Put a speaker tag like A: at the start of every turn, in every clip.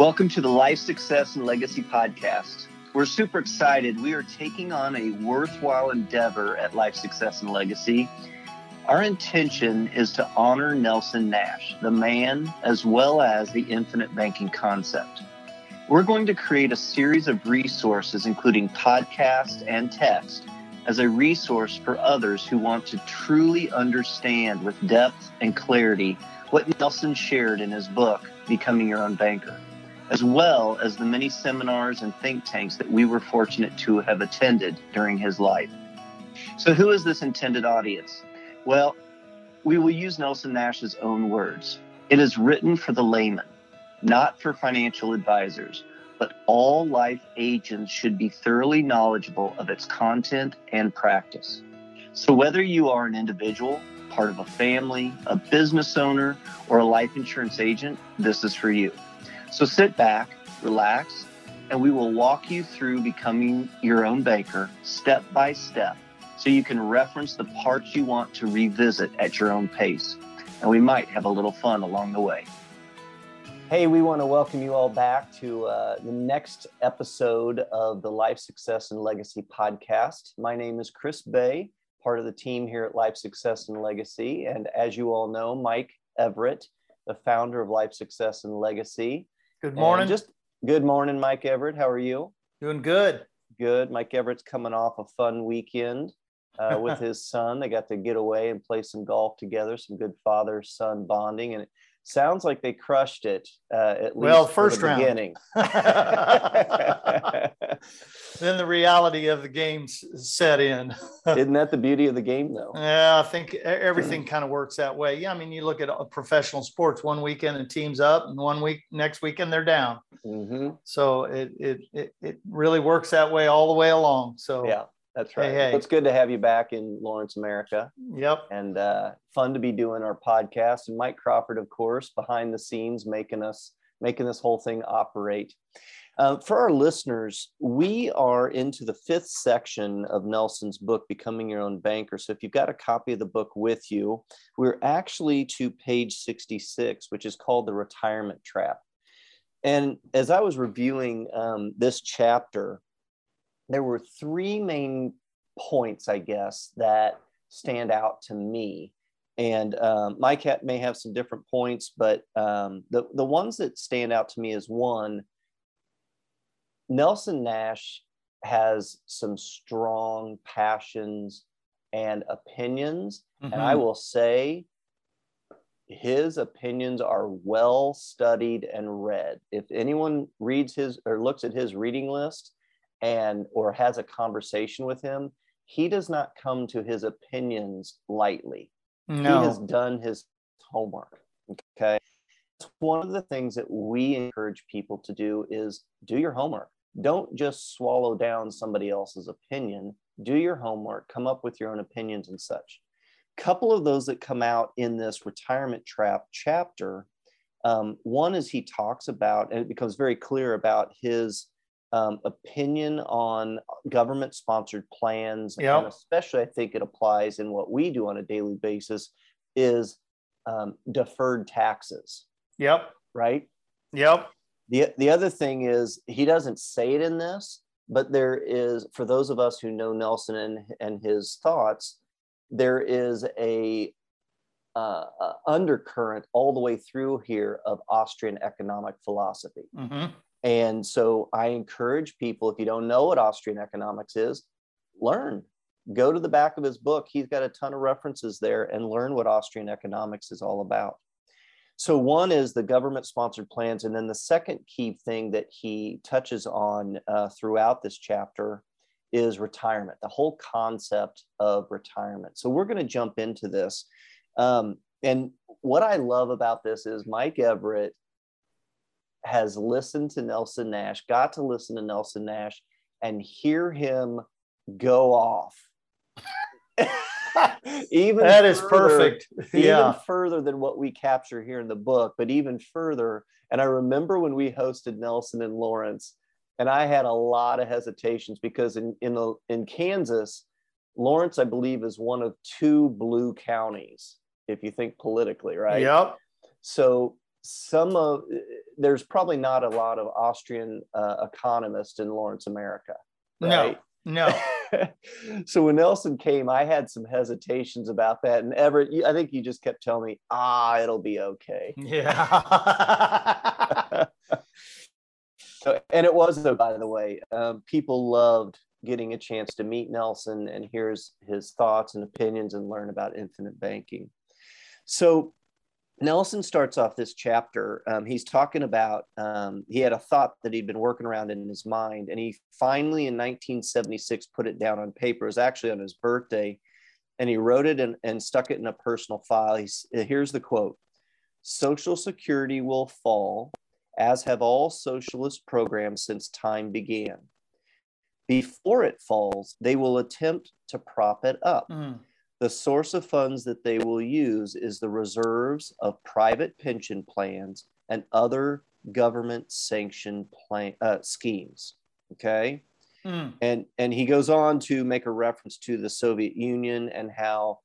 A: Welcome to the Life Success and Legacy Podcast. We're super excited. We are taking on a worthwhile endeavor at Life Success and Legacy. Our intention is to honor Nelson Nash, the man, as well as the infinite banking concept. We're going to create a series of resources, including podcast and text, as a resource for others who want to truly understand with depth and clarity what Nelson shared in his book, Becoming Your Own Banker, as well as the many seminars and think tanks that we were fortunate to have attended during his life. So, who is this intended audience? Well, we will use Nelson Nash's own words. It is written for the layman, not for financial advisors, but all life agents should be thoroughly knowledgeable of its content and practice. So, whether you are an individual, part of a family, a business owner, or a life insurance agent, this is for you. So, sit back, relax, and we will walk you through becoming your own banker step by step so you can reference the parts you want to revisit at your own pace. And we might have a little fun along the way. Hey, we want to welcome you all back to uh, the next episode of the Life Success and Legacy podcast. My name is Chris Bay, part of the team here at Life Success and Legacy. And as you all know, Mike Everett, the founder of Life Success and Legacy.
B: Good morning.
A: And just good morning, Mike Everett. How are you?
B: Doing good.
A: Good. Mike Everett's coming off a fun weekend uh, with his son. They got to get away and play some golf together, some good father son bonding. And it sounds like they crushed it uh, at least
B: well first
A: the
B: round
A: beginning
B: then the reality of the game set in
A: isn't that the beauty of the game though
B: yeah i think everything kind of works that way yeah i mean you look at professional sports one weekend and teams up and one week next weekend they're down mm-hmm. so it, it it it really works that way all the way along so
A: yeah that's right. Hey, hey. It's good to have you back in Lawrence, America.
B: Yep.
A: And uh, fun to be doing our podcast. And Mike Crawford, of course, behind the scenes, making us making this whole thing operate. Uh, for our listeners, we are into the fifth section of Nelson's book, Becoming Your Own Banker. So if you've got a copy of the book with you, we're actually to page 66, which is called The Retirement Trap. And as I was reviewing um, this chapter, there were three main points, I guess, that stand out to me. And um, cat may have some different points, but um, the, the ones that stand out to me is one, Nelson Nash has some strong passions and opinions. Mm-hmm. And I mm-hmm. will say, his opinions are well studied and read. If anyone reads his or looks at his reading list, and or has a conversation with him, he does not come to his opinions lightly. No. He has done his homework. Okay. One of the things that we encourage people to do is do your homework. Don't just swallow down somebody else's opinion. Do your homework, come up with your own opinions and such. Couple of those that come out in this retirement trap chapter. Um, one is he talks about, and it becomes very clear about his um, opinion on government sponsored plans, yep. and especially I think it applies in what we do on a daily basis, is um, deferred taxes.
B: Yep.
A: Right?
B: Yep.
A: The, the other thing is, he doesn't say it in this, but there is, for those of us who know Nelson and, and his thoughts, there is a uh, uh, undercurrent all the way through here of Austrian economic philosophy. Mm-hmm. And so I encourage people, if you don't know what Austrian economics is, learn. Go to the back of his book. He's got a ton of references there and learn what Austrian economics is all about. So, one is the government sponsored plans. And then the second key thing that he touches on uh, throughout this chapter is retirement, the whole concept of retirement. So, we're going to jump into this. Um, and what I love about this is Mike Everett has listened to Nelson Nash, got to listen to Nelson Nash and hear him go off.
B: even that is further, perfect.
A: even yeah. further than what we capture here in the book, but even further. And I remember when we hosted Nelson and Lawrence, and I had a lot of hesitations because in in the in Kansas, Lawrence, I believe, is one of two blue counties, if you think politically, right?
B: Yep.
A: So some of there's probably not a lot of Austrian uh, economists in Lawrence, America.
B: Right? No,
A: no. so when Nelson came, I had some hesitations about that, and Everett, I think you just kept telling me, "Ah, it'll be okay."
B: Yeah.
A: so, and it was though, by the way. Um, people loved getting a chance to meet Nelson and hear his, his thoughts and opinions and learn about infinite banking. So Nelson starts off this chapter. Um, he's talking about um, he had a thought that he'd been working around in his mind, and he finally in 1976 put it down on paper. It was actually on his birthday, and he wrote it and, and stuck it in a personal file. He's, here's the quote: "Social Security will fall, as have all socialist programs since time began. Before it falls, they will attempt to prop it up." Mm the source of funds that they will use is the reserves of private pension plans and other government sanctioned plan, uh, schemes. Okay. Mm. And, and he goes on to make a reference to the Soviet Union and how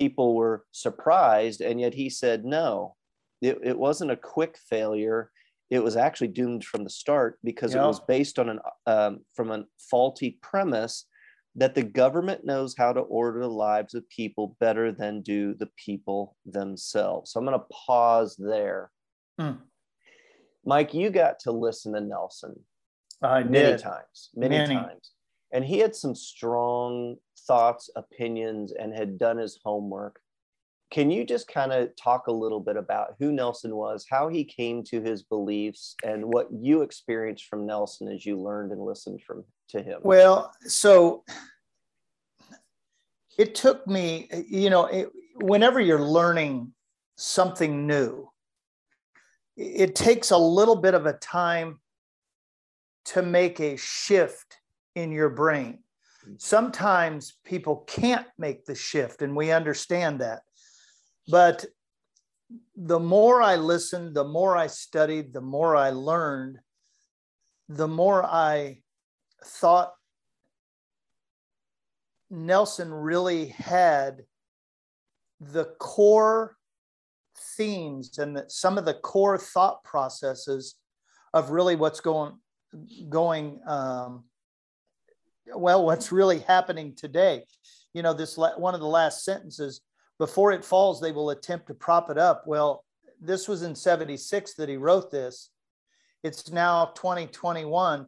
A: people were surprised. And yet he said, no, it, it wasn't a quick failure. It was actually doomed from the start because yeah. it was based on an um, from a faulty premise that the government knows how to order the lives of people better than do the people themselves. So I'm going to pause there. Hmm. Mike, you got to listen to Nelson
B: I
A: many
B: did.
A: times, many, many times. And he had some strong thoughts, opinions, and had done his homework. Can you just kind of talk a little bit about who Nelson was, how he came to his beliefs, and what you experienced from Nelson as you learned and listened from to him?
B: Well, so it took me, you know, it, whenever you're learning something new, it takes a little bit of a time to make a shift in your brain. Mm-hmm. Sometimes people can't make the shift, and we understand that. But the more I listened, the more I studied, the more I learned, the more I thought Nelson really had the core themes and some of the core thought processes of really what's going going um, well what's really happening today. You know this one of the last sentences before it falls they will attempt to prop it up. Well this was in 76 that he wrote this. It's now 2021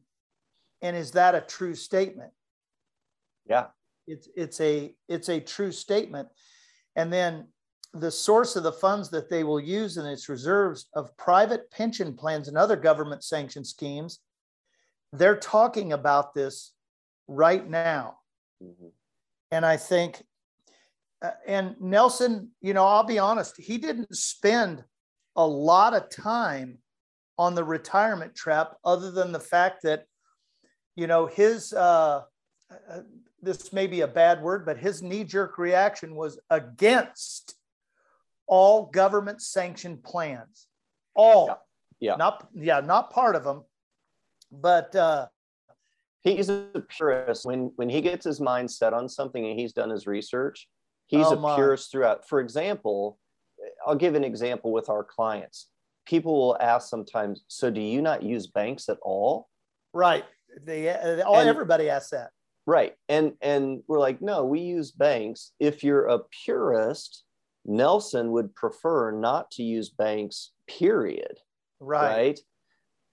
B: and is that a true statement?
A: Yeah.
B: It's it's a it's a true statement. And then the source of the funds that they will use in its reserves of private pension plans and other government sanctioned schemes they're talking about this right now. Mm-hmm. and i think uh, and nelson you know i'll be honest he didn't spend a lot of time on the retirement trap other than the fact that you know his uh, uh this may be a bad word, but his knee jerk reaction was against all government sanctioned plans. All.
A: Yeah. yeah.
B: Not, yeah, not part of them. But uh,
A: he's a purist. When, when he gets his mind set on something and he's done his research, he's oh, a purist throughout. For example, I'll give an example with our clients. People will ask sometimes, so do you not use banks at all?
B: Right. Uh, they, all, and, everybody asks that
A: Right. And and we're like, no, we use banks. If you're a purist, Nelson would prefer not to use banks, period.
B: Right. Right.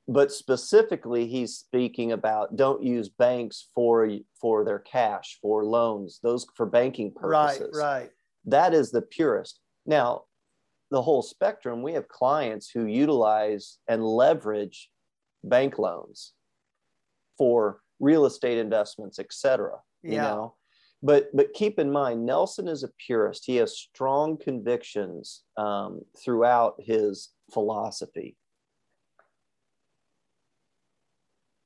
A: But specifically, he's speaking about don't use banks for for their cash, for loans, those for banking purposes.
B: Right, right.
A: That is the purist. Now, the whole spectrum, we have clients who utilize and leverage bank loans for real estate investments, etc. You know, but but keep in mind, Nelson is a purist. He has strong convictions um, throughout his philosophy.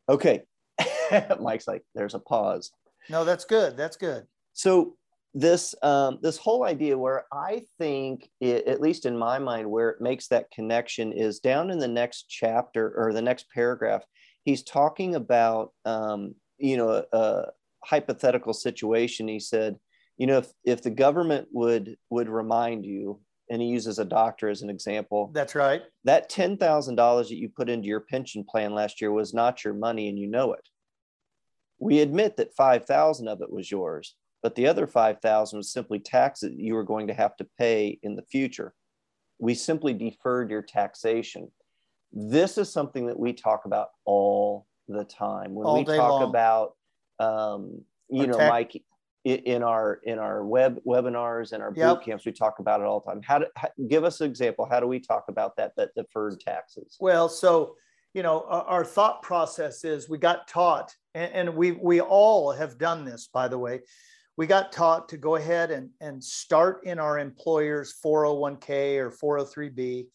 A: Okay, Mike's like, there's a pause.
B: No, that's good. That's good.
A: So this um, this whole idea where I think, it, at least in my mind, where it makes that connection is down in the next chapter or the next paragraph he's talking about um, you know a, a, hypothetical situation he said you know if, if the government would would remind you and he uses a doctor as an example.
B: That's right.
A: That $10,000 that you put into your pension plan last year was not your money and you know it. We admit that 5,000 of it was yours, but the other 5,000 was simply taxes you were going to have to pay in the future. We simply deferred your taxation. This is something that we talk about all the time. When all we talk long. about um, you know mike in our in our web webinars and our yep. boot camps we talk about it all the time. How to how, give us an example. How do we talk about that that deferred taxes?
B: Well so you know our thought process is we got taught and, and we we all have done this by the way. We got taught to go ahead and, and start in our employer's 401k or 403b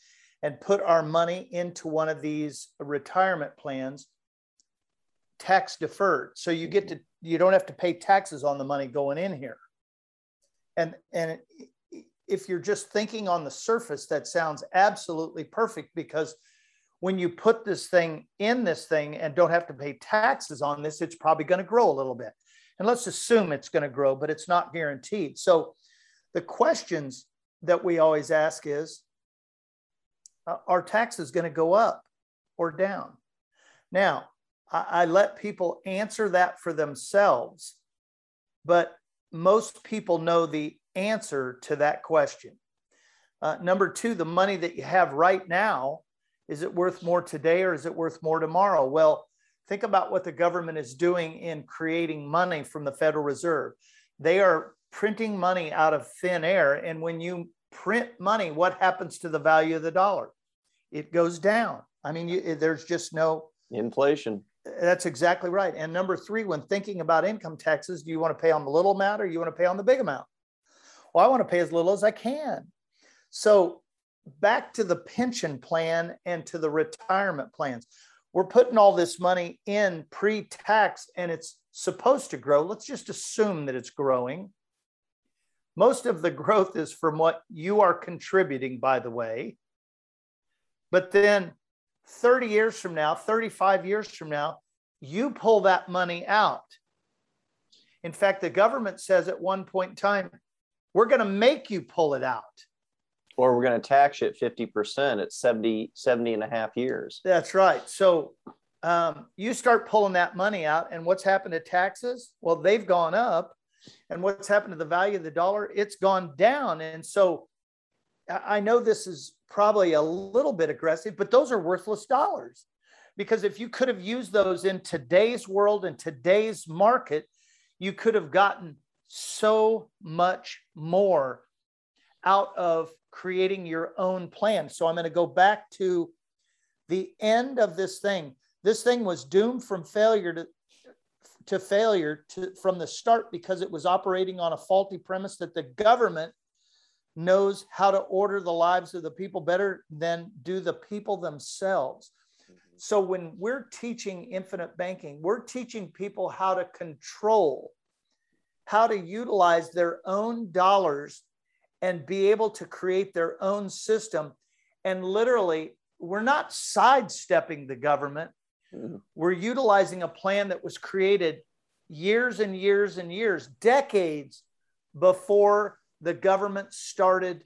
B: and put our money into one of these retirement plans tax deferred. So you get to you don't have to pay taxes on the money going in here. And and if you're just thinking on the surface, that sounds absolutely perfect because when you put this thing in this thing and don't have to pay taxes on this, it's probably going to grow a little bit. And let's assume it's going to grow, but it's not guaranteed. So the questions that we always ask is uh, are taxes going to go up or down? Now, I, I let people answer that for themselves, but most people know the answer to that question. Uh, number two, the money that you have right now, is it worth more today or is it worth more tomorrow? Well, think about what the government is doing in creating money from the Federal Reserve. They are printing money out of thin air. And when you print money, what happens to the value of the dollar? It goes down. I mean, you, there's just no
A: inflation.
B: That's exactly right. And number three, when thinking about income taxes, do you want to pay on the little amount or you want to pay on the big amount? Well, I want to pay as little as I can. So back to the pension plan and to the retirement plans. We're putting all this money in pre-tax and it's supposed to grow. Let's just assume that it's growing. Most of the growth is from what you are contributing, by the way. But then 30 years from now, 35 years from now, you pull that money out. In fact, the government says at one point in time, we're going to make you pull it out.
A: Or we're going to tax you at 50% at 70, 70 and a half years.
B: That's right. So um, you start pulling that money out, and what's happened to taxes? Well, they've gone up. And what's happened to the value of the dollar? It's gone down. And so I know this is probably a little bit aggressive, but those are worthless dollars. Because if you could have used those in today's world and today's market, you could have gotten so much more out of creating your own plan. So I'm going to go back to the end of this thing. This thing was doomed from failure to, to failure to, from the start because it was operating on a faulty premise that the government knows how to order the lives of the people better than do the people themselves. Mm-hmm. So when we're teaching infinite banking, we're teaching people how to control, how to utilize their own dollars and be able to create their own system. And literally, we're not sidestepping the government. We're utilizing a plan that was created years and years and years, decades before the government started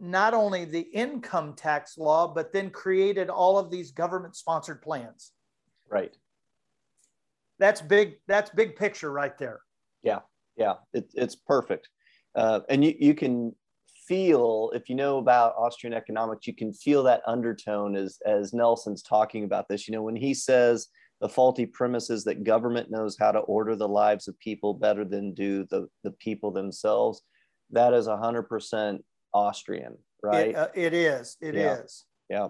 B: not only the income tax law, but then created all of these government sponsored plans.
A: Right.
B: That's big. That's big picture right there.
A: Yeah. Yeah. It, it's perfect. Uh, and you, you can feel, if you know about Austrian economics, you can feel that undertone as, as Nelson's talking about this. You know, when he says, the faulty premises that government knows how to order the lives of people better than do the, the people themselves. That is 100% Austrian, right?
B: It, uh, it is. It
A: yeah.
B: is.
A: yeah.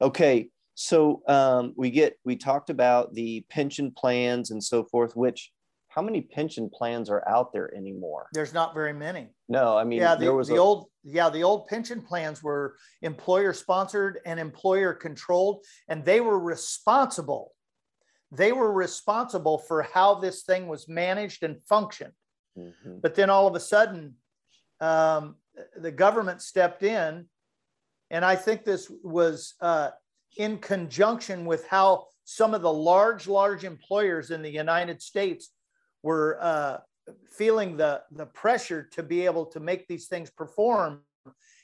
A: Okay. So um, we get, we talked about the pension plans and so forth, which how many pension plans are out there anymore?
B: There's not very many.
A: No, I mean,
B: yeah, the, there was the a... old, yeah, the old pension plans were employer sponsored and employer controlled, and they were responsible they were responsible for how this thing was managed and functioned. Mm-hmm. But then all of a sudden, um, the government stepped in. And I think this was uh, in conjunction with how some of the large, large employers in the United States were uh, feeling the, the pressure to be able to make these things perform.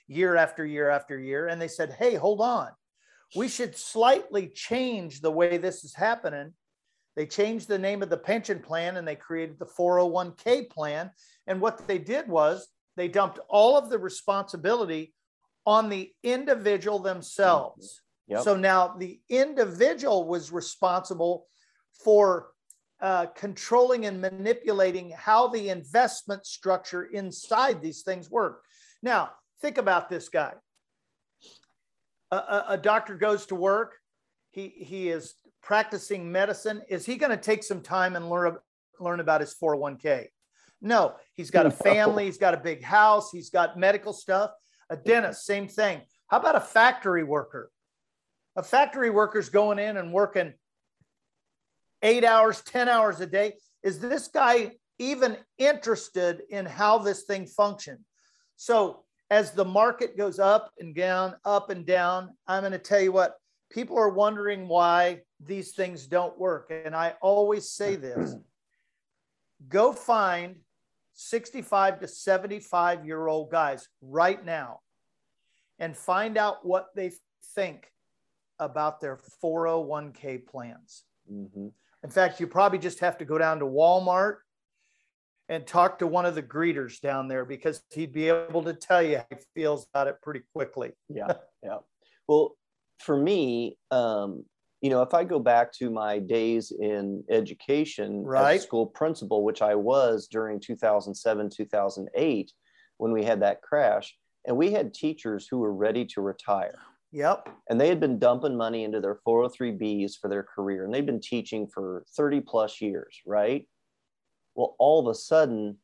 B: year after year after year. And they said, hey, hold on. We should slightly change the way this is happening. They changed the name of the pension plan and they created the 401k plan. And what they did was they dumped all of the responsibility on the individual themselves. Yep. So now the individual was responsible for uh, controlling and manipulating how the investment structure inside these things work. Now, think about this guy. A, a, a doctor goes to work. He, he is practicing medicine. Is he going to take some time and learn, learn about his 401k? No, he's got a family, he's got a big house, he's got medical stuff. A dentist, same thing. How about a factory worker? A factory worker's going in and working eight hours, 10 hours a day. Is this guy even interested in how this thing functions? So, as the market goes up and down, up and down, I'm going to tell you what people are wondering why these things don't work. And I always say this go find 65 to 75 year old guys right now and find out what they think about their 401k plans. Mm-hmm. In fact, you probably just have to go down to Walmart and talk to one of the greeters down there because he'd be able to tell you how he feels about it pretty quickly.
A: yeah. Yeah. Well, for me, um, you know, if I go back to my days in education right. as school principal, which I was during 2007, 2008, when we had that crash, and we had teachers who were ready to retire.
B: Yep.
A: And they had been dumping money into their 403Bs for their career, and they'd been teaching for 30 plus years, right? Well, all of a sudden,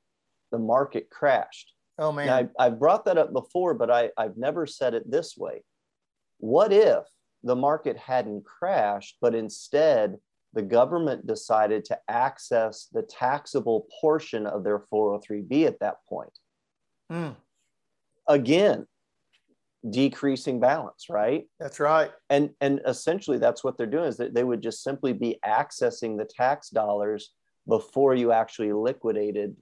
A: the market crashed.
B: Oh, man. Now,
A: I, have brought that up before, but I, I've never said it this way. What if the market hadn't crashed, but instead the government decided to access the taxable portion of their 403b at that point? Mm. Again, decreasing balance, right?
B: That's right.
A: And and essentially that's what they're doing is that they would just simply be accessing the tax dollars before you actually liquidated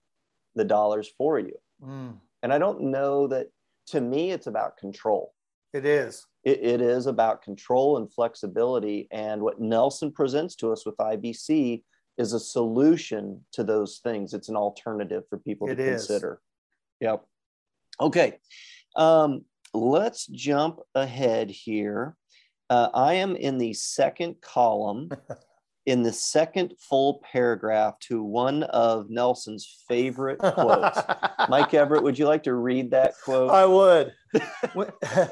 A: the dollars for you. Mm. And I don't know that to me it's about control.
B: It is
A: it, it is about control and flexibility. And what Nelson presents to us with IBC is a solution to those things. It's an alternative for people it to is. consider. Yep. Okay. Um, let's jump ahead here. Uh, I am in the second column, in the second full paragraph to one of Nelson's favorite quotes. Mike Everett, would you like to read that quote?
B: I would.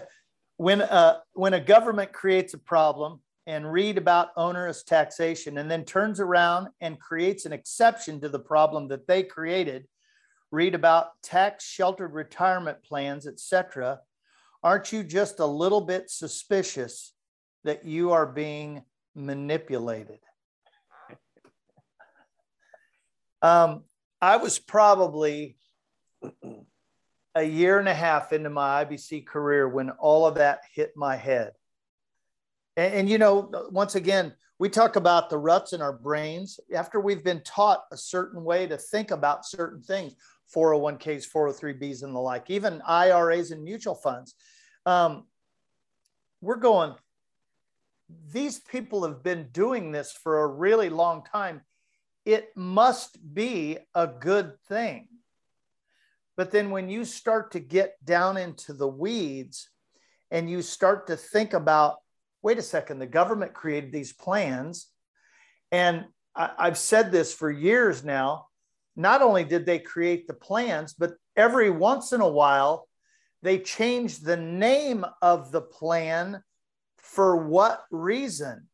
B: when a, when a government creates a problem and read about onerous taxation and then turns around and creates an exception to the problem that they created, read about tax sheltered retirement plans, etc., aren't you just a little bit suspicious that you are being manipulated? Um, I was probably a year and a half into my IBC career when all of that hit my head. And, and, you know, once again, we talk about the ruts in our brains after we've been taught a certain way to think about certain things 401ks, 403bs, and the like, even IRAs and mutual funds. Um, we're going, these people have been doing this for a really long time. It must be a good thing. But then when you start to get down into the weeds and you start to think about, wait a second, the government created these plans. And I, I've said this for years now. Not only did they create the plans, but every once in a while, they change the name of the plan for what reason?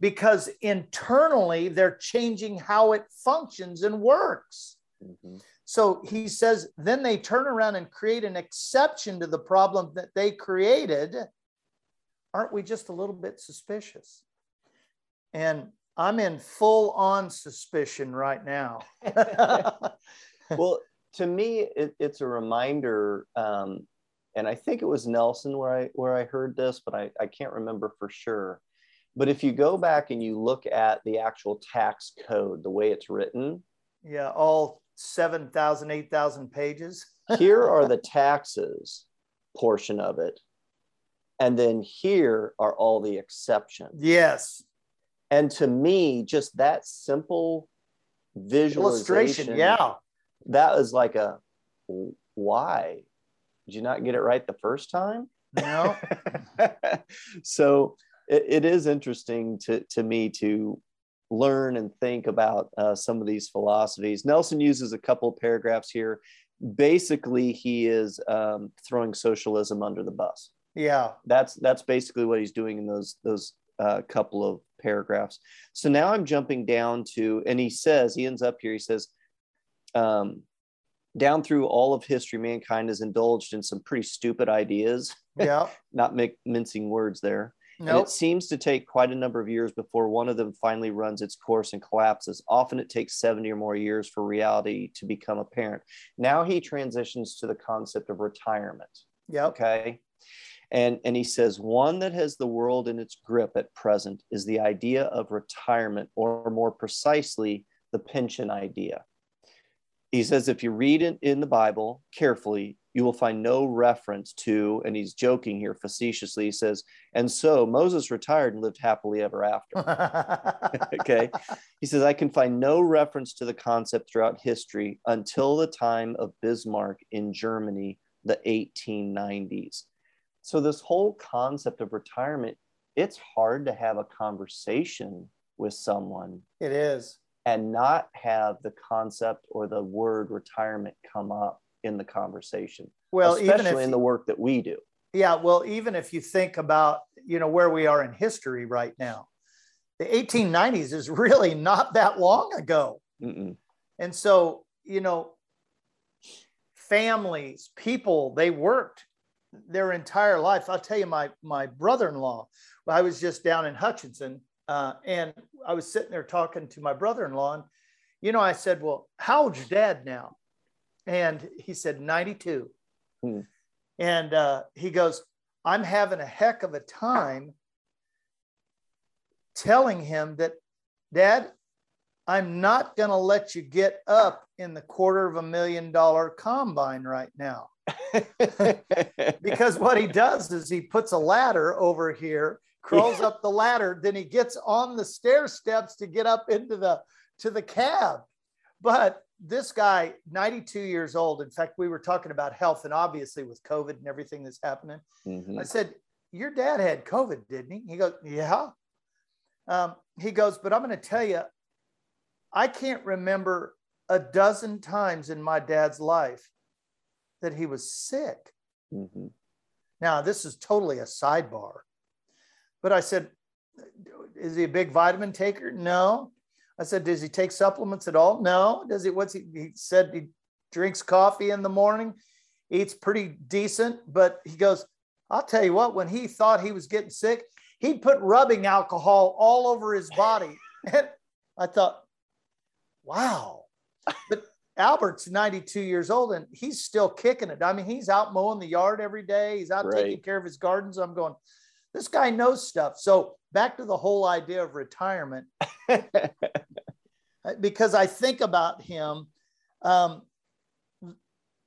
B: Because internally, they're changing how it functions and works. Mm-hmm. So he says, then they turn around and create an exception to the problem that they created. Aren't we just a little bit suspicious? And I'm in full on suspicion right now.
A: well, to me, it, it's a reminder, um, and I think it was Nelson where I where I heard this, but I, I can't remember for sure. But if you go back and you look at the actual tax code, the way it's written,
B: Yeah, all 7,000, 8,000 pages.
A: here are the taxes portion of it. And then here are all the exceptions.
B: Yes.
A: And to me, just that simple visualization.
B: Illustration. Yeah.
A: That was like a why? Did you not get it right the first time?
B: No.
A: so it, it is interesting to, to me to learn and think about uh, some of these philosophies. Nelson uses a couple of paragraphs here. Basically, he is um, throwing socialism under the bus.
B: Yeah,
A: that's that's basically what he's doing in those those uh, couple of paragraphs. So now I'm jumping down to, and he says he ends up here. He says, um, down through all of history, mankind has indulged in some pretty stupid ideas.
B: Yeah,
A: not make, mincing words there.
B: Nope.
A: And it seems to take quite a number of years before one of them finally runs its course and collapses. Often it takes 70 or more years for reality to become apparent. Now he transitions to the concept of retirement.
B: Yeah.
A: Okay. And, and he says, one that has the world in its grip at present is the idea of retirement, or more precisely, the pension idea. He says, if you read it in the Bible carefully, you will find no reference to, and he's joking here facetiously, he says, and so Moses retired and lived happily ever after. okay. He says, I can find no reference to the concept throughout history until the time of Bismarck in Germany, the 1890s. So, this whole concept of retirement, it's hard to have a conversation with someone.
B: It is.
A: And not have the concept or the word retirement come up in the conversation.
B: Well,
A: especially
B: even
A: in the work that we do.
B: Yeah, well, even if you think about you know where we are in history right now, the 1890s is really not that long ago,
A: Mm-mm.
B: and so you know, families, people, they worked their entire life. I'll tell you, my my brother-in-law. I was just down in Hutchinson, uh, and I was sitting there talking to my brother-in-law, and you know, I said, "Well, how old's your dad now?" And he said, 92.
A: Hmm.
B: And uh, he goes, I'm having a heck of a time telling him that, Dad, I'm not going to let you get up in the quarter of a million dollar combine right now. because what he does is he puts a ladder over here, crawls up the ladder, then he gets on the stair steps to get up into the to the cab. But this guy, 92 years old. In fact, we were talking about health and obviously with COVID and everything that's happening.
A: Mm-hmm.
B: I said, Your dad had COVID, didn't he? He goes, Yeah. Um, he goes, But I'm going to tell you, I can't remember a dozen times in my dad's life that he was sick.
A: Mm-hmm.
B: Now, this is totally a sidebar. But I said, Is he a big vitamin taker? No. I said, does he take supplements at all? No. Does he, what's he, he said he drinks coffee in the morning, eats pretty decent, but he goes, I'll tell you what, when he thought he was getting sick, he'd put rubbing alcohol all over his body. And I thought, wow. But Albert's 92 years old and he's still kicking it. I mean, he's out mowing the yard every day. He's out
A: right.
B: taking care of his gardens. I'm going, this guy knows stuff. So back to the whole idea of retirement. because I think about him, um,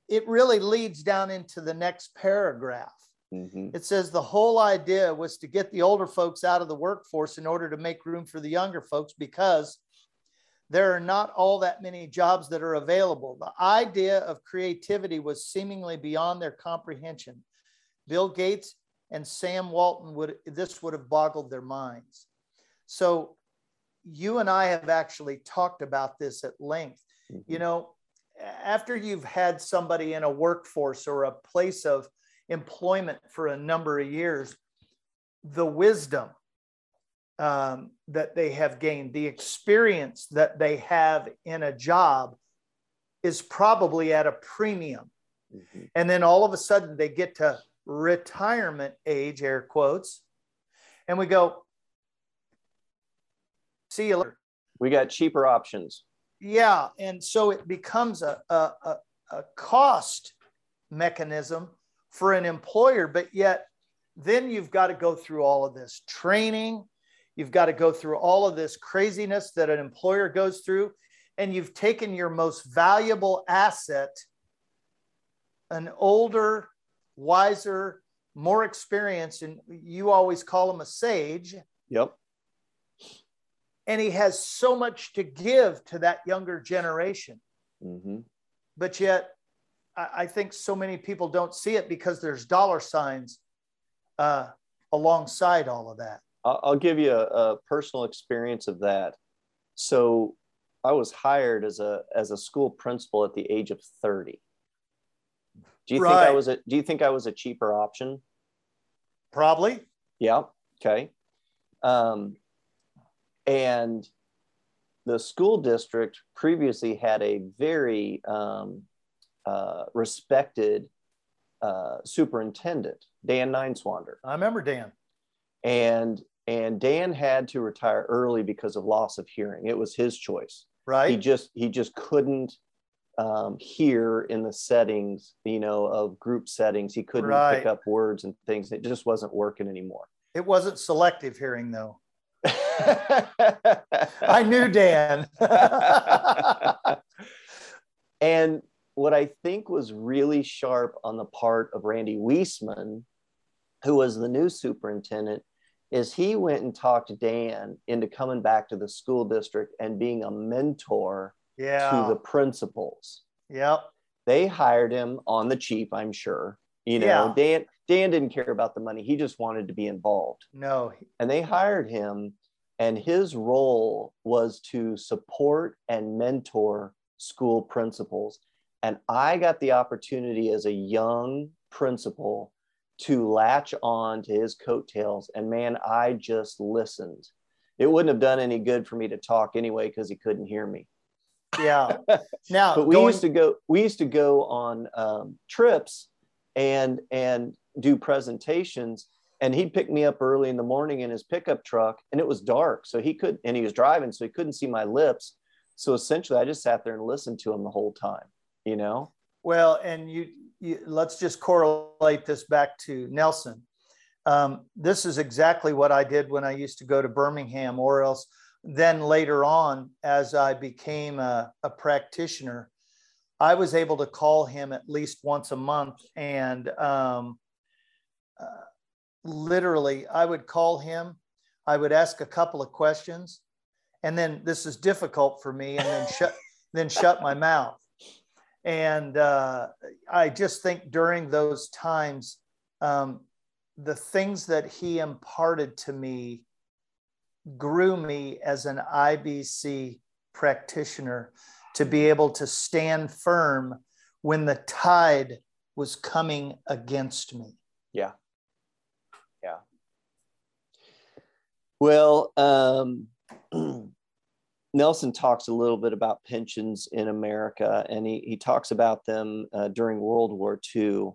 B: it really leads down into the next paragraph.
A: Mm-hmm.
B: It says the whole idea was to get the older folks out of the workforce in order to make room for the younger folks because there are not all that many jobs that are available. The idea of creativity was seemingly beyond their comprehension. Bill Gates and Sam Walton would this would have boggled their minds. So you and I have actually talked about this at length. Mm-hmm. You know, after you've had somebody in a workforce or a place of employment for a number of years, the wisdom um, that they have gained, the experience that they have in a job is probably at a premium. Mm-hmm. And then all of a sudden they get to retirement age, air quotes, and we go, see you later.
A: We got cheaper options.
B: Yeah. And so it becomes a, a, a cost mechanism for an employer, but yet then you've got to go through all of this training. You've got to go through all of this craziness that an employer goes through. and you've taken your most valuable asset, an older, wiser, more experienced, and you always call him a sage.
A: Yep.
B: And he has so much to give to that younger generation.
A: Mm-hmm.
B: But yet, I think so many people don't see it because there's dollar signs uh, alongside all of that.
A: I'll give you a, a, personal experience of that. So I was hired as a as a school principal at the age of 30. Do you right. think I was a do you think I was a cheaper option?
B: Probably.
A: Yeah. Okay. Um, and the school district previously had a very um, uh, respected uh, superintendent, Dan Neuenswander.
B: I remember Dan.
A: And and Dan had to retire early because of loss of hearing. It was his choice.
B: Right.
A: He just he just couldn't um, hear in the settings, you know, of group settings. He couldn't right. pick up words and things. It just wasn't working anymore.
B: It wasn't selective hearing though. I knew Dan.
A: and what I think was really sharp on the part of Randy Weseman, who was the new superintendent, is he went and talked Dan into coming back to the school district and being a mentor
B: yeah.
A: to the principals.
B: Yep.
A: They hired him on the cheap, I'm sure. You know, yeah. Dan Dan didn't care about the money. He just wanted to be involved.
B: No.
A: And they hired him and his role was to support and mentor school principals. And I got the opportunity as a young principal to latch on to his coattails. And man, I just listened. It wouldn't have done any good for me to talk anyway because he couldn't hear me.
B: Yeah. Now,
A: but we going... used to go. We used to go on um, trips and and do presentations. And he'd pick me up early in the morning in his pickup truck, and it was dark, so he could. And he was driving, so he couldn't see my lips. So essentially, I just sat there and listened to him the whole time. You know.
B: Well, and you you, let's just correlate this back to Nelson. Um, this is exactly what I did when I used to go to Birmingham, or else then later on, as I became a, a practitioner, I was able to call him at least once a month. And um, uh, literally, I would call him, I would ask a couple of questions, and then this is difficult for me, and then shut, then shut my mouth. And uh, I just think during those times, um, the things that he imparted to me grew me as an IBC practitioner to be able to stand firm when the tide was coming against me.
A: Yeah. Yeah. Well, um, Nelson talks a little bit about pensions in America, and he, he talks about them uh, during World War II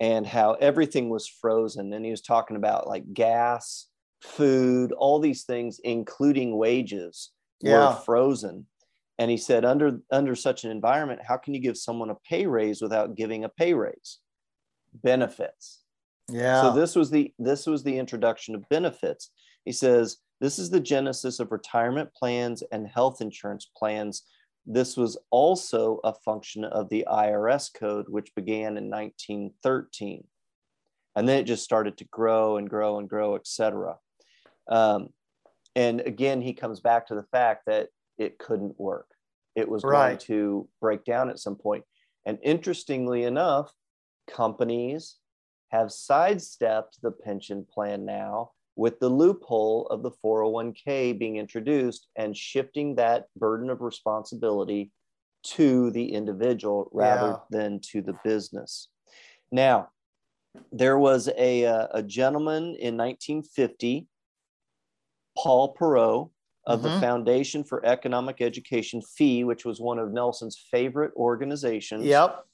A: and how everything was frozen. And he was talking about like gas, food, all these things, including wages, yeah. were frozen. And he said, under, under such an environment, how can you give someone a pay raise without giving a pay raise? Benefits.
B: Yeah.
A: So this was the this was the introduction of benefits. He says, this is the genesis of retirement plans and health insurance plans. This was also a function of the IRS code, which began in 1913. And then it just started to grow and grow and grow, et cetera. Um, and again, he comes back to the fact that it couldn't work. It was right. going to break down at some point. And interestingly enough, companies have sidestepped the pension plan now with the loophole of the 401k being introduced and shifting that burden of responsibility to the individual rather yeah. than to the business. Now, there was a, uh, a gentleman in 1950, Paul Poirot of mm-hmm. the Foundation for Economic Education, FEE, which was one of Nelson's favorite organizations.
B: Yep.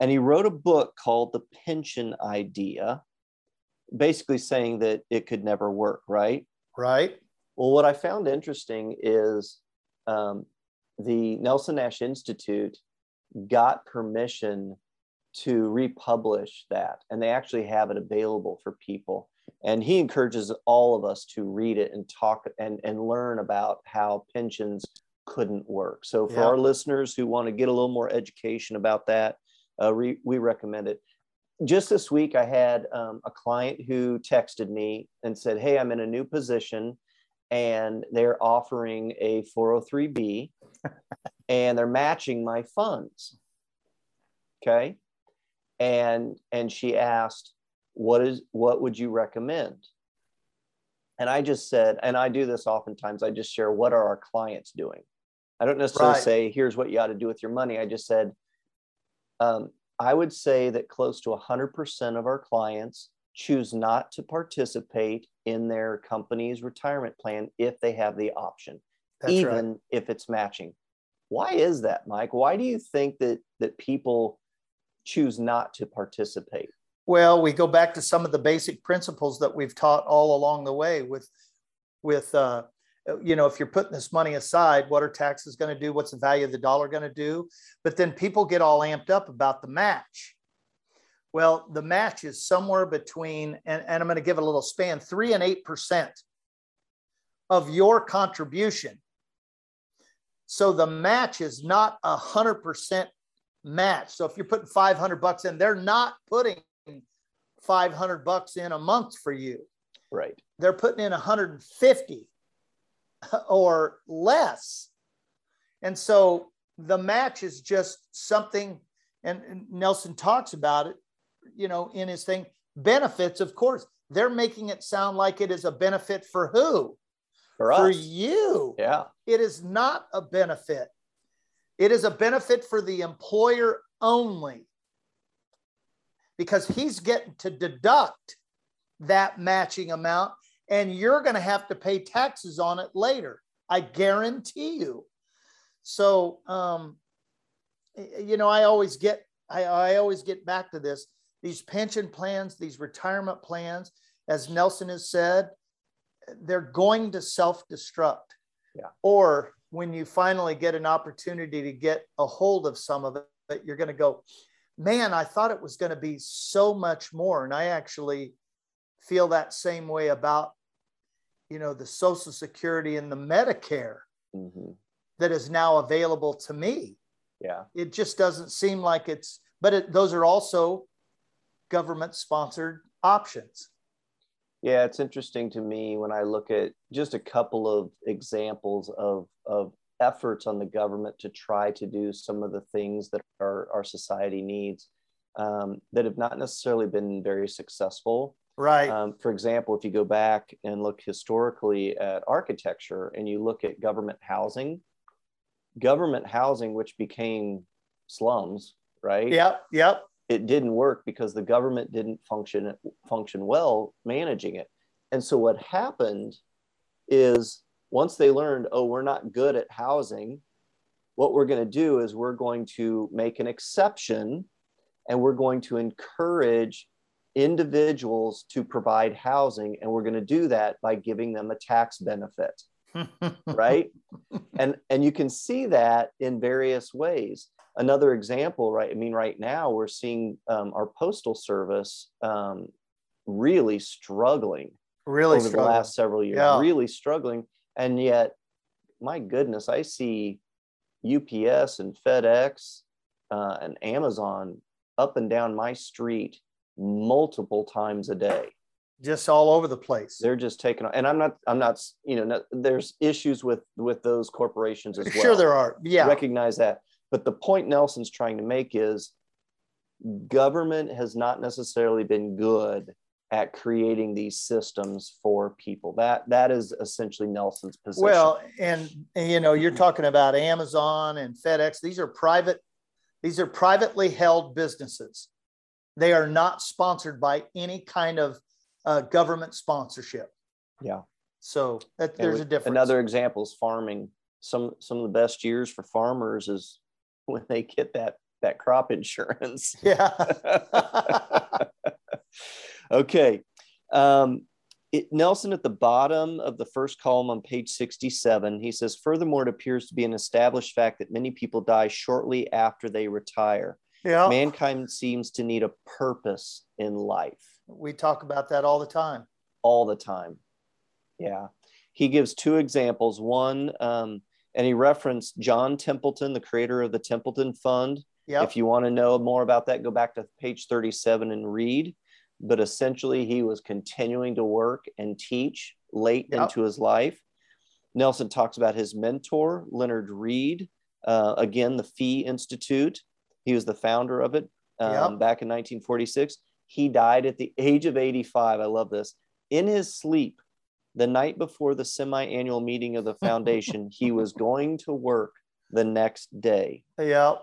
A: And he wrote a book called The Pension Idea basically saying that it could never work, right?
B: Right.
A: Well, what I found interesting is um, the Nelson Nash Institute got permission to republish that, and they actually have it available for people. And he encourages all of us to read it and talk and, and learn about how pensions couldn't work. So for
B: Yeah.
A: our listeners who want to get a little more education about that, uh, we, we recommend it. Just this week, I had um, a client who texted me and said, Hey, I'm in a new position and they're offering a 403B and they're matching my funds. Okay. And and she asked, what is what would you recommend? And I just said, and I do this oftentimes, I just share what are our clients doing? I don't necessarily
B: Right.
A: say, here's what you ought to do with your money. I just said, um, I would say that close to 100% of our clients choose not to participate in their company's retirement plan if they have the option,
B: That's
A: even
B: right.
A: if it's matching. Why is that, Mike? Why do you think that that people choose not to participate?
B: Well, we go back to some of the basic principles that we've taught all along the way with, with, uh, you know, if you're putting this money aside, what are taxes going to do? What's the value of the dollar going to do? But then people get all amped up about the match. Well, the match is somewhere between, and, and I'm going to give it a little span, three and 8% of your contribution. So the match is not a hundred percent match. So if you're putting 500 bucks in, they're not putting 500 bucks in a month for you.
A: Right.
B: They're putting in 150 or less. And so the match is just something, and Nelson talks about it, you know, in his thing. Benefits, of course, they're making it sound like it is a benefit for who?
A: For
B: For you.
A: Yeah.
B: It is not a benefit. It is a benefit for the employer only because he's getting to deduct that matching amount and you're going to have to pay taxes on it later. I guarantee you. So, um, you know, I always get, I, I always get back to this. These pension plans, these retirement plans, as Nelson has said, they're going to self-destruct.
A: Yeah.
B: Or when you finally get an opportunity to get a hold of some of it, you're going to go, man, I thought it was going to be so much more. And I actually feel that same way about, you know, the Social Security and the Medicare
A: hmm
B: that is now available to me.
A: Yeah.
B: It just doesn't seem like it's, but it, those are also government sponsored options.
A: Yeah, it's interesting to me when I look at just a couple of examples of, of efforts on the government to try to do some of the things that our, our society needs um, that have not necessarily been very successful.
B: Right.
A: Um, for example, if you go back and look historically at architecture and you look at government housing, government housing, which became slums, right?
B: yep. Yep.
A: it didn't work because the government didn't function function well managing it. And so what happened is once they learned, oh, we're not good at housing, what we're going to do is we're going to make an exception and we're going to encourage individuals to provide housing and we're going to do that by giving them a tax benefit right? And and you can see that in various ways. Another example right i mean right now we're seeing um, our postal service um, really struggling
B: really
A: over the last several years
B: Yeah.
A: really struggling and yet my goodness i see ups and fedex uh, and amazon up and down my street multiple times a day
B: just all over the place.
A: they're just taking and i'm not i'm not you know not, there's issues with with those corporations as well
B: Sure, there are. Yeah.
A: recognize that but the point nelson's trying to make is government has not necessarily been good at creating these systems for people that that is essentially nelson's position
B: Well, and, and, you know, you're talking about Amazon and FedEx. These are private. These are privately held businesses. They are not sponsored by any kind of uh, government sponsorship.
A: yeah
B: So that, there's
A: we-
B: a difference.
A: another example is farming some some of the best years for farmers is when they get that that crop insurance
B: Yeah.
A: okay. Um, it, Nelson at the bottom of the first column on page 67, he says, Furthermore, it appears to be an established fact that many people die shortly after they retire.
B: yeah.
A: Mankind seems to need a purpose in life
B: We talk about that all the time.
A: all the time. Yeah. He gives two examples. One, um, And he referenced John Templeton, the creator of the Templeton Fund. Yep. If you want to know more about that, go back to page 37 and read. But essentially, he was continuing to work and teach late yep. into his life. Nelson talks about his mentor, Leonard Read, uh, again, the FEE Institute. He was the founder of it um, yep. back in 1946. He died at the age of 85. I love this. In his sleep, the night before the semi annual meeting of the foundation, he was going to work the next day.
B: Yeah.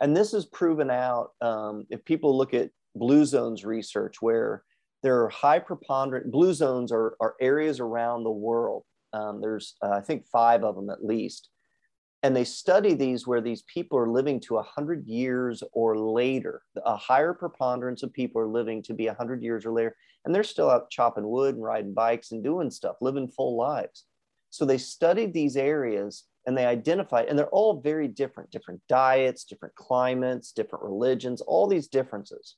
A: And this is proven out um, if people look at blue zones research, where there are high preponderant blue zones are, are areas around the world. Um, there's, uh, I think, five of them at least. And they study these where these people are living to 100 years or later. A higher preponderance of people are living to be 100 years or later and they're still out chopping wood and riding bikes and doing stuff, living full lives. So they studied these areas and they identified, and they're all very different different diets, different climates, different religions, all these differences.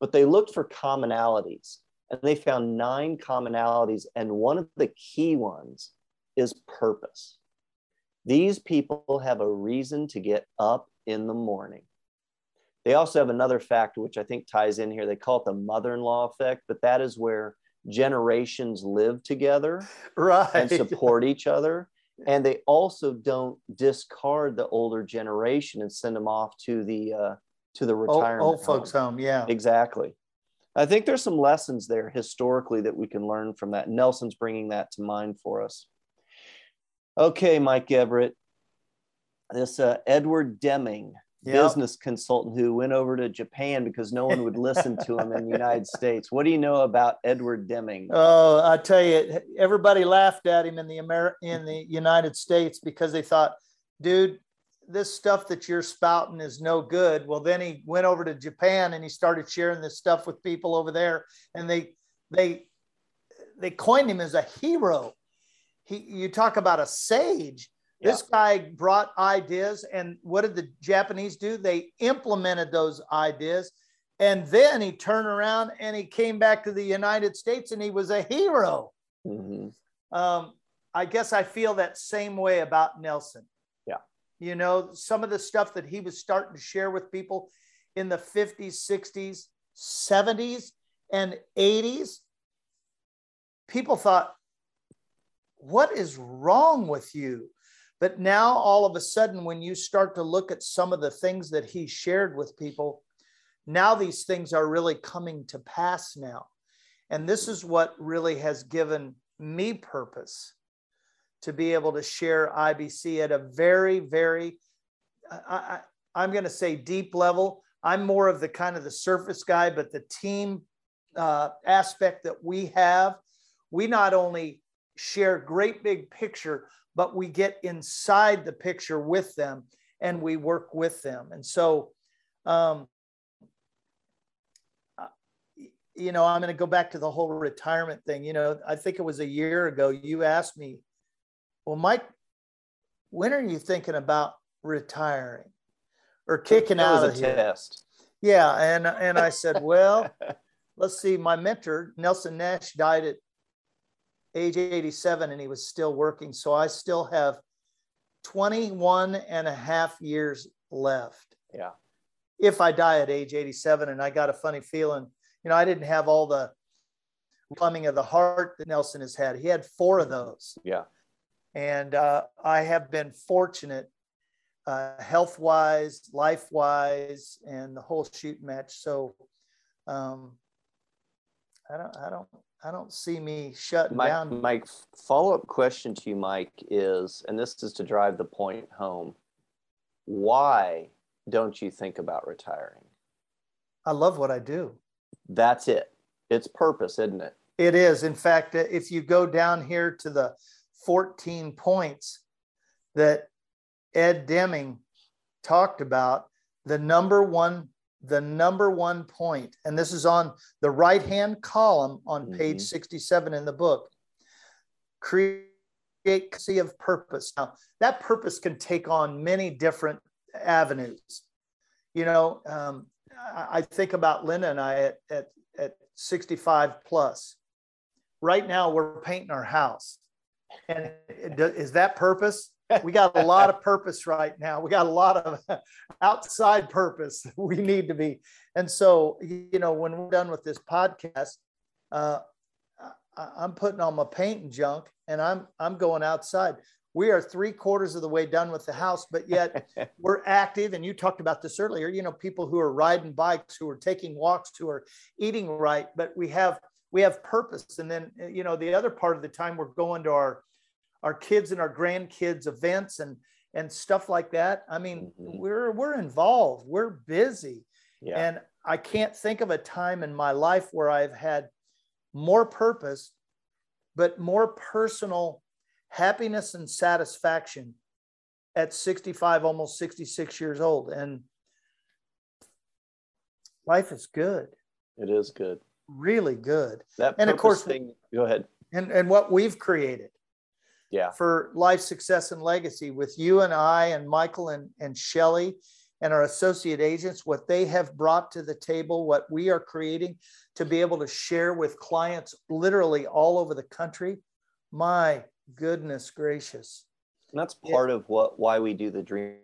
A: But they looked for commonalities and they found nine commonalities. And one of the key ones is purpose. These people have a reason to get up in the morning. They also have another factor, which I think ties in here. They call it the mother in law effect, but that is where generations live together
B: right.
A: and support each other. And they also don't discard the older generation and send them off to the uh, to the retirement
B: old, old folks home. Yeah,
A: exactly. I think there's some lessons there historically that we can learn from that. Nelson's bringing that to mind for us. Okay, Mike Everett, this uh, Edward Deming yep. business consultant who went over to Japan because no one would listen to him in the United States. What do you know about Edward Deming?
B: Oh, I tell you, everybody laughed at him in the Amer- in the United States because they thought, dude, this stuff that you're spouting is no good. Well, then he went over to Japan and he started sharing this stuff with people over there, and they they they coined him as a hero. He, you talk about a sage this guy brought ideas, and what did the Japanese do? They implemented those ideas. And then he turned around and he came back to the United States and he was a hero. Mm-hmm. Um, I guess I feel that same way about Nelson. You know, some of the stuff that he was starting to share with people in the 50s, 60s, 70s, and 80s, people thought, what is wrong with you? But now, all of a sudden, when you start to look at some of the things that he shared with people, now these things are really coming to pass now. And this is what really has given me purpose to be able to share IBC at a very, very, I, I, am going to say deep level. I'm more of the kind of the surface guy, but the team uh, aspect that we have, we not only share great big picture, but we get inside the picture with them and we work with them. And so, um, you know, I'm going to go back to the whole retirement thing. You know, I think it was a year ago you asked me, well, Mike, when are you thinking about retiring or kicking out of here?
A: Test.
B: Yeah, and and I said, well, let's see. My mentor Nelson Nash died at age 87 and he was still working. So I still have 21 and a half years left.
A: Yeah.
B: If I die at age 87, and I got a funny feeling, you know, I didn't have all the plumbing of the heart that Nelson has had. He had four of those.
A: Yeah.
B: And uh, I have been fortunate, uh, health wise, life wise, and the whole shoot match. So um, I don't, I don't, I don't see me shutting down.
A: My follow up question to you, Mike, is, and this is to drive the point home why don't you think about retiring?
B: I love what I do.
A: That's it. It's purpose, isn't it?
B: It is. In fact, if you go down here to the 14 points that Ed Deming talked about, the number one the number one point, and this is on the right hand column on mm-hmm. page 67 in the book create of purpose. Now, that purpose can take on many different avenues. You know, um, I think about Linda and I at, at, at 65 plus. Right now, we're painting our house. And is that purpose? we got a lot of purpose right now. We got a lot of outside purpose we need to be. And so, you know, when we're done with this podcast, uh, I'm putting on my paint and junk and I'm I'm going outside. We are three quarters of the way done with the house, but yet we're active. And you talked about this earlier, you know, people who are riding bikes, who are taking walks, who are eating right, but we have we have purpose. And then, you know, the other part of the time we're going to our our kids and our grandkids events and and stuff like that. I mean, mm-hmm. we're we're involved, we're busy. Yeah. And I can't think of a time in my life where I've had more purpose, but more personal happiness and satisfaction at 65, almost 66 years old. And life is good.
A: It is good.
B: Really good.
A: That and of course, thing, go ahead.
B: And, and what we've created
A: yeah.
B: for life success and legacy with you and I and Michael and, and Shelly and our associate agents, what they have brought to the table, what we are creating to be able to share with clients literally all over the country. My goodness gracious.
A: And that's part of what why we do the dream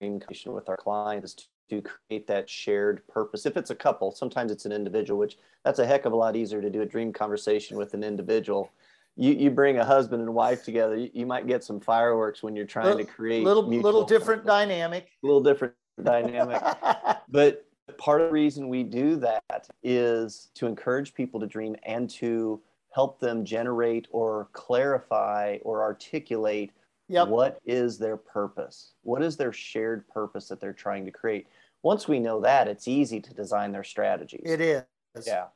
A: creation with our clients to create that shared purpose. If it's a couple, sometimes it's an individual, which that's a heck of a lot easier to do a dream conversation with an individual you, you bring a husband and wife together, you, you might get some fireworks when you're trying
B: little,
A: to create
B: little little different dynamic.
A: A little different dynamic. but part of the reason we do that is to encourage people to dream and to help them generate or clarify or articulate yep. what is their purpose? What is their shared purpose that they're trying to create? Once we know that, it's easy to design their strategies.
B: It is.
A: Yeah.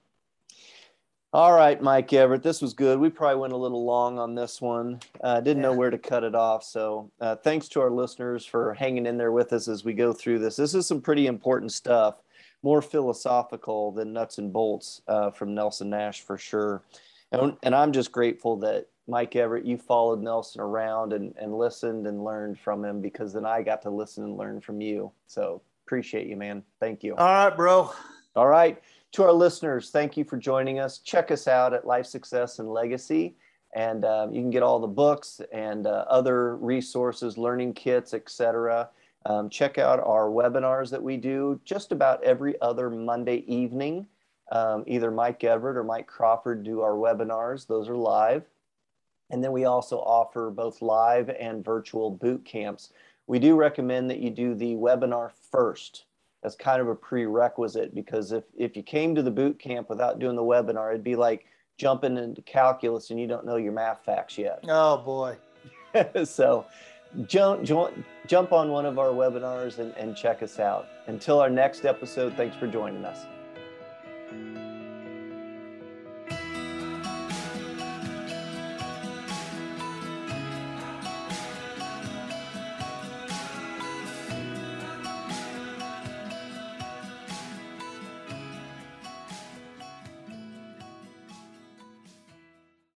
A: All right, Mike Everett, this was good. We probably went a little long on this one. I uh, didn't yeah. know where to cut it off. So, uh, thanks to our listeners for hanging in there with us as we go through this. This is some pretty important stuff, more philosophical than nuts and bolts uh, from Nelson Nash for sure. And, and I'm just grateful that Mike Everett, you followed Nelson around and, and listened and learned from him because then I got to listen and learn from you. So, appreciate you, man. Thank you.
B: All right, bro.
A: All right. To our listeners, thank you for joining us. Check us out at Life Success and Legacy, and um, you can get all the books and uh, other resources, learning kits, etc. Um, check out our webinars that we do just about every other Monday evening. Um, either Mike Everett or Mike Crawford do our webinars. Those are live. And then we also offer both live and virtual boot camps. We do recommend that you do the webinar first as kind of a prerequisite because if if you came to the boot camp without doing the webinar, it'd be like jumping into calculus and you don't know your math facts yet.
B: Oh boy.
A: so jump, jump jump on one of our webinars and, and check us out. Until our next episode, thanks for joining us.